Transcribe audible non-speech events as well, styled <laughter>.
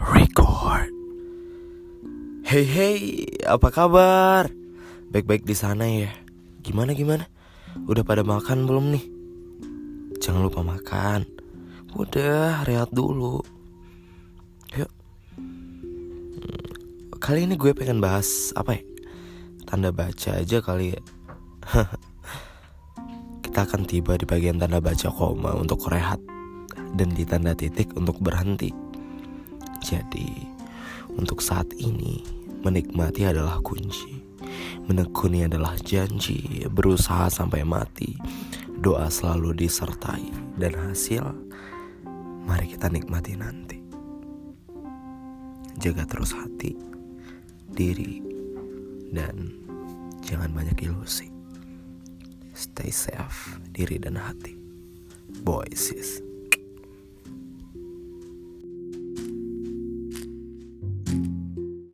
record. Hey hey, apa kabar? Baik-baik di sana ya. Gimana gimana? Udah pada makan belum nih? Jangan lupa makan. Udah, rehat dulu. Yuk. Hmm, Kali ini gue pengen bahas apa ya? Tanda baca aja kali ya. <laughs> Kita akan tiba di bagian tanda baca koma untuk rehat dan di tanda titik untuk berhenti. Jadi, untuk saat ini, menikmati adalah kunci. Menekuni adalah janji, berusaha sampai mati. Doa selalu disertai dan hasil mari kita nikmati nanti. Jaga terus hati, diri, dan jangan banyak ilusi. Stay safe, diri dan hati. Boy, sis.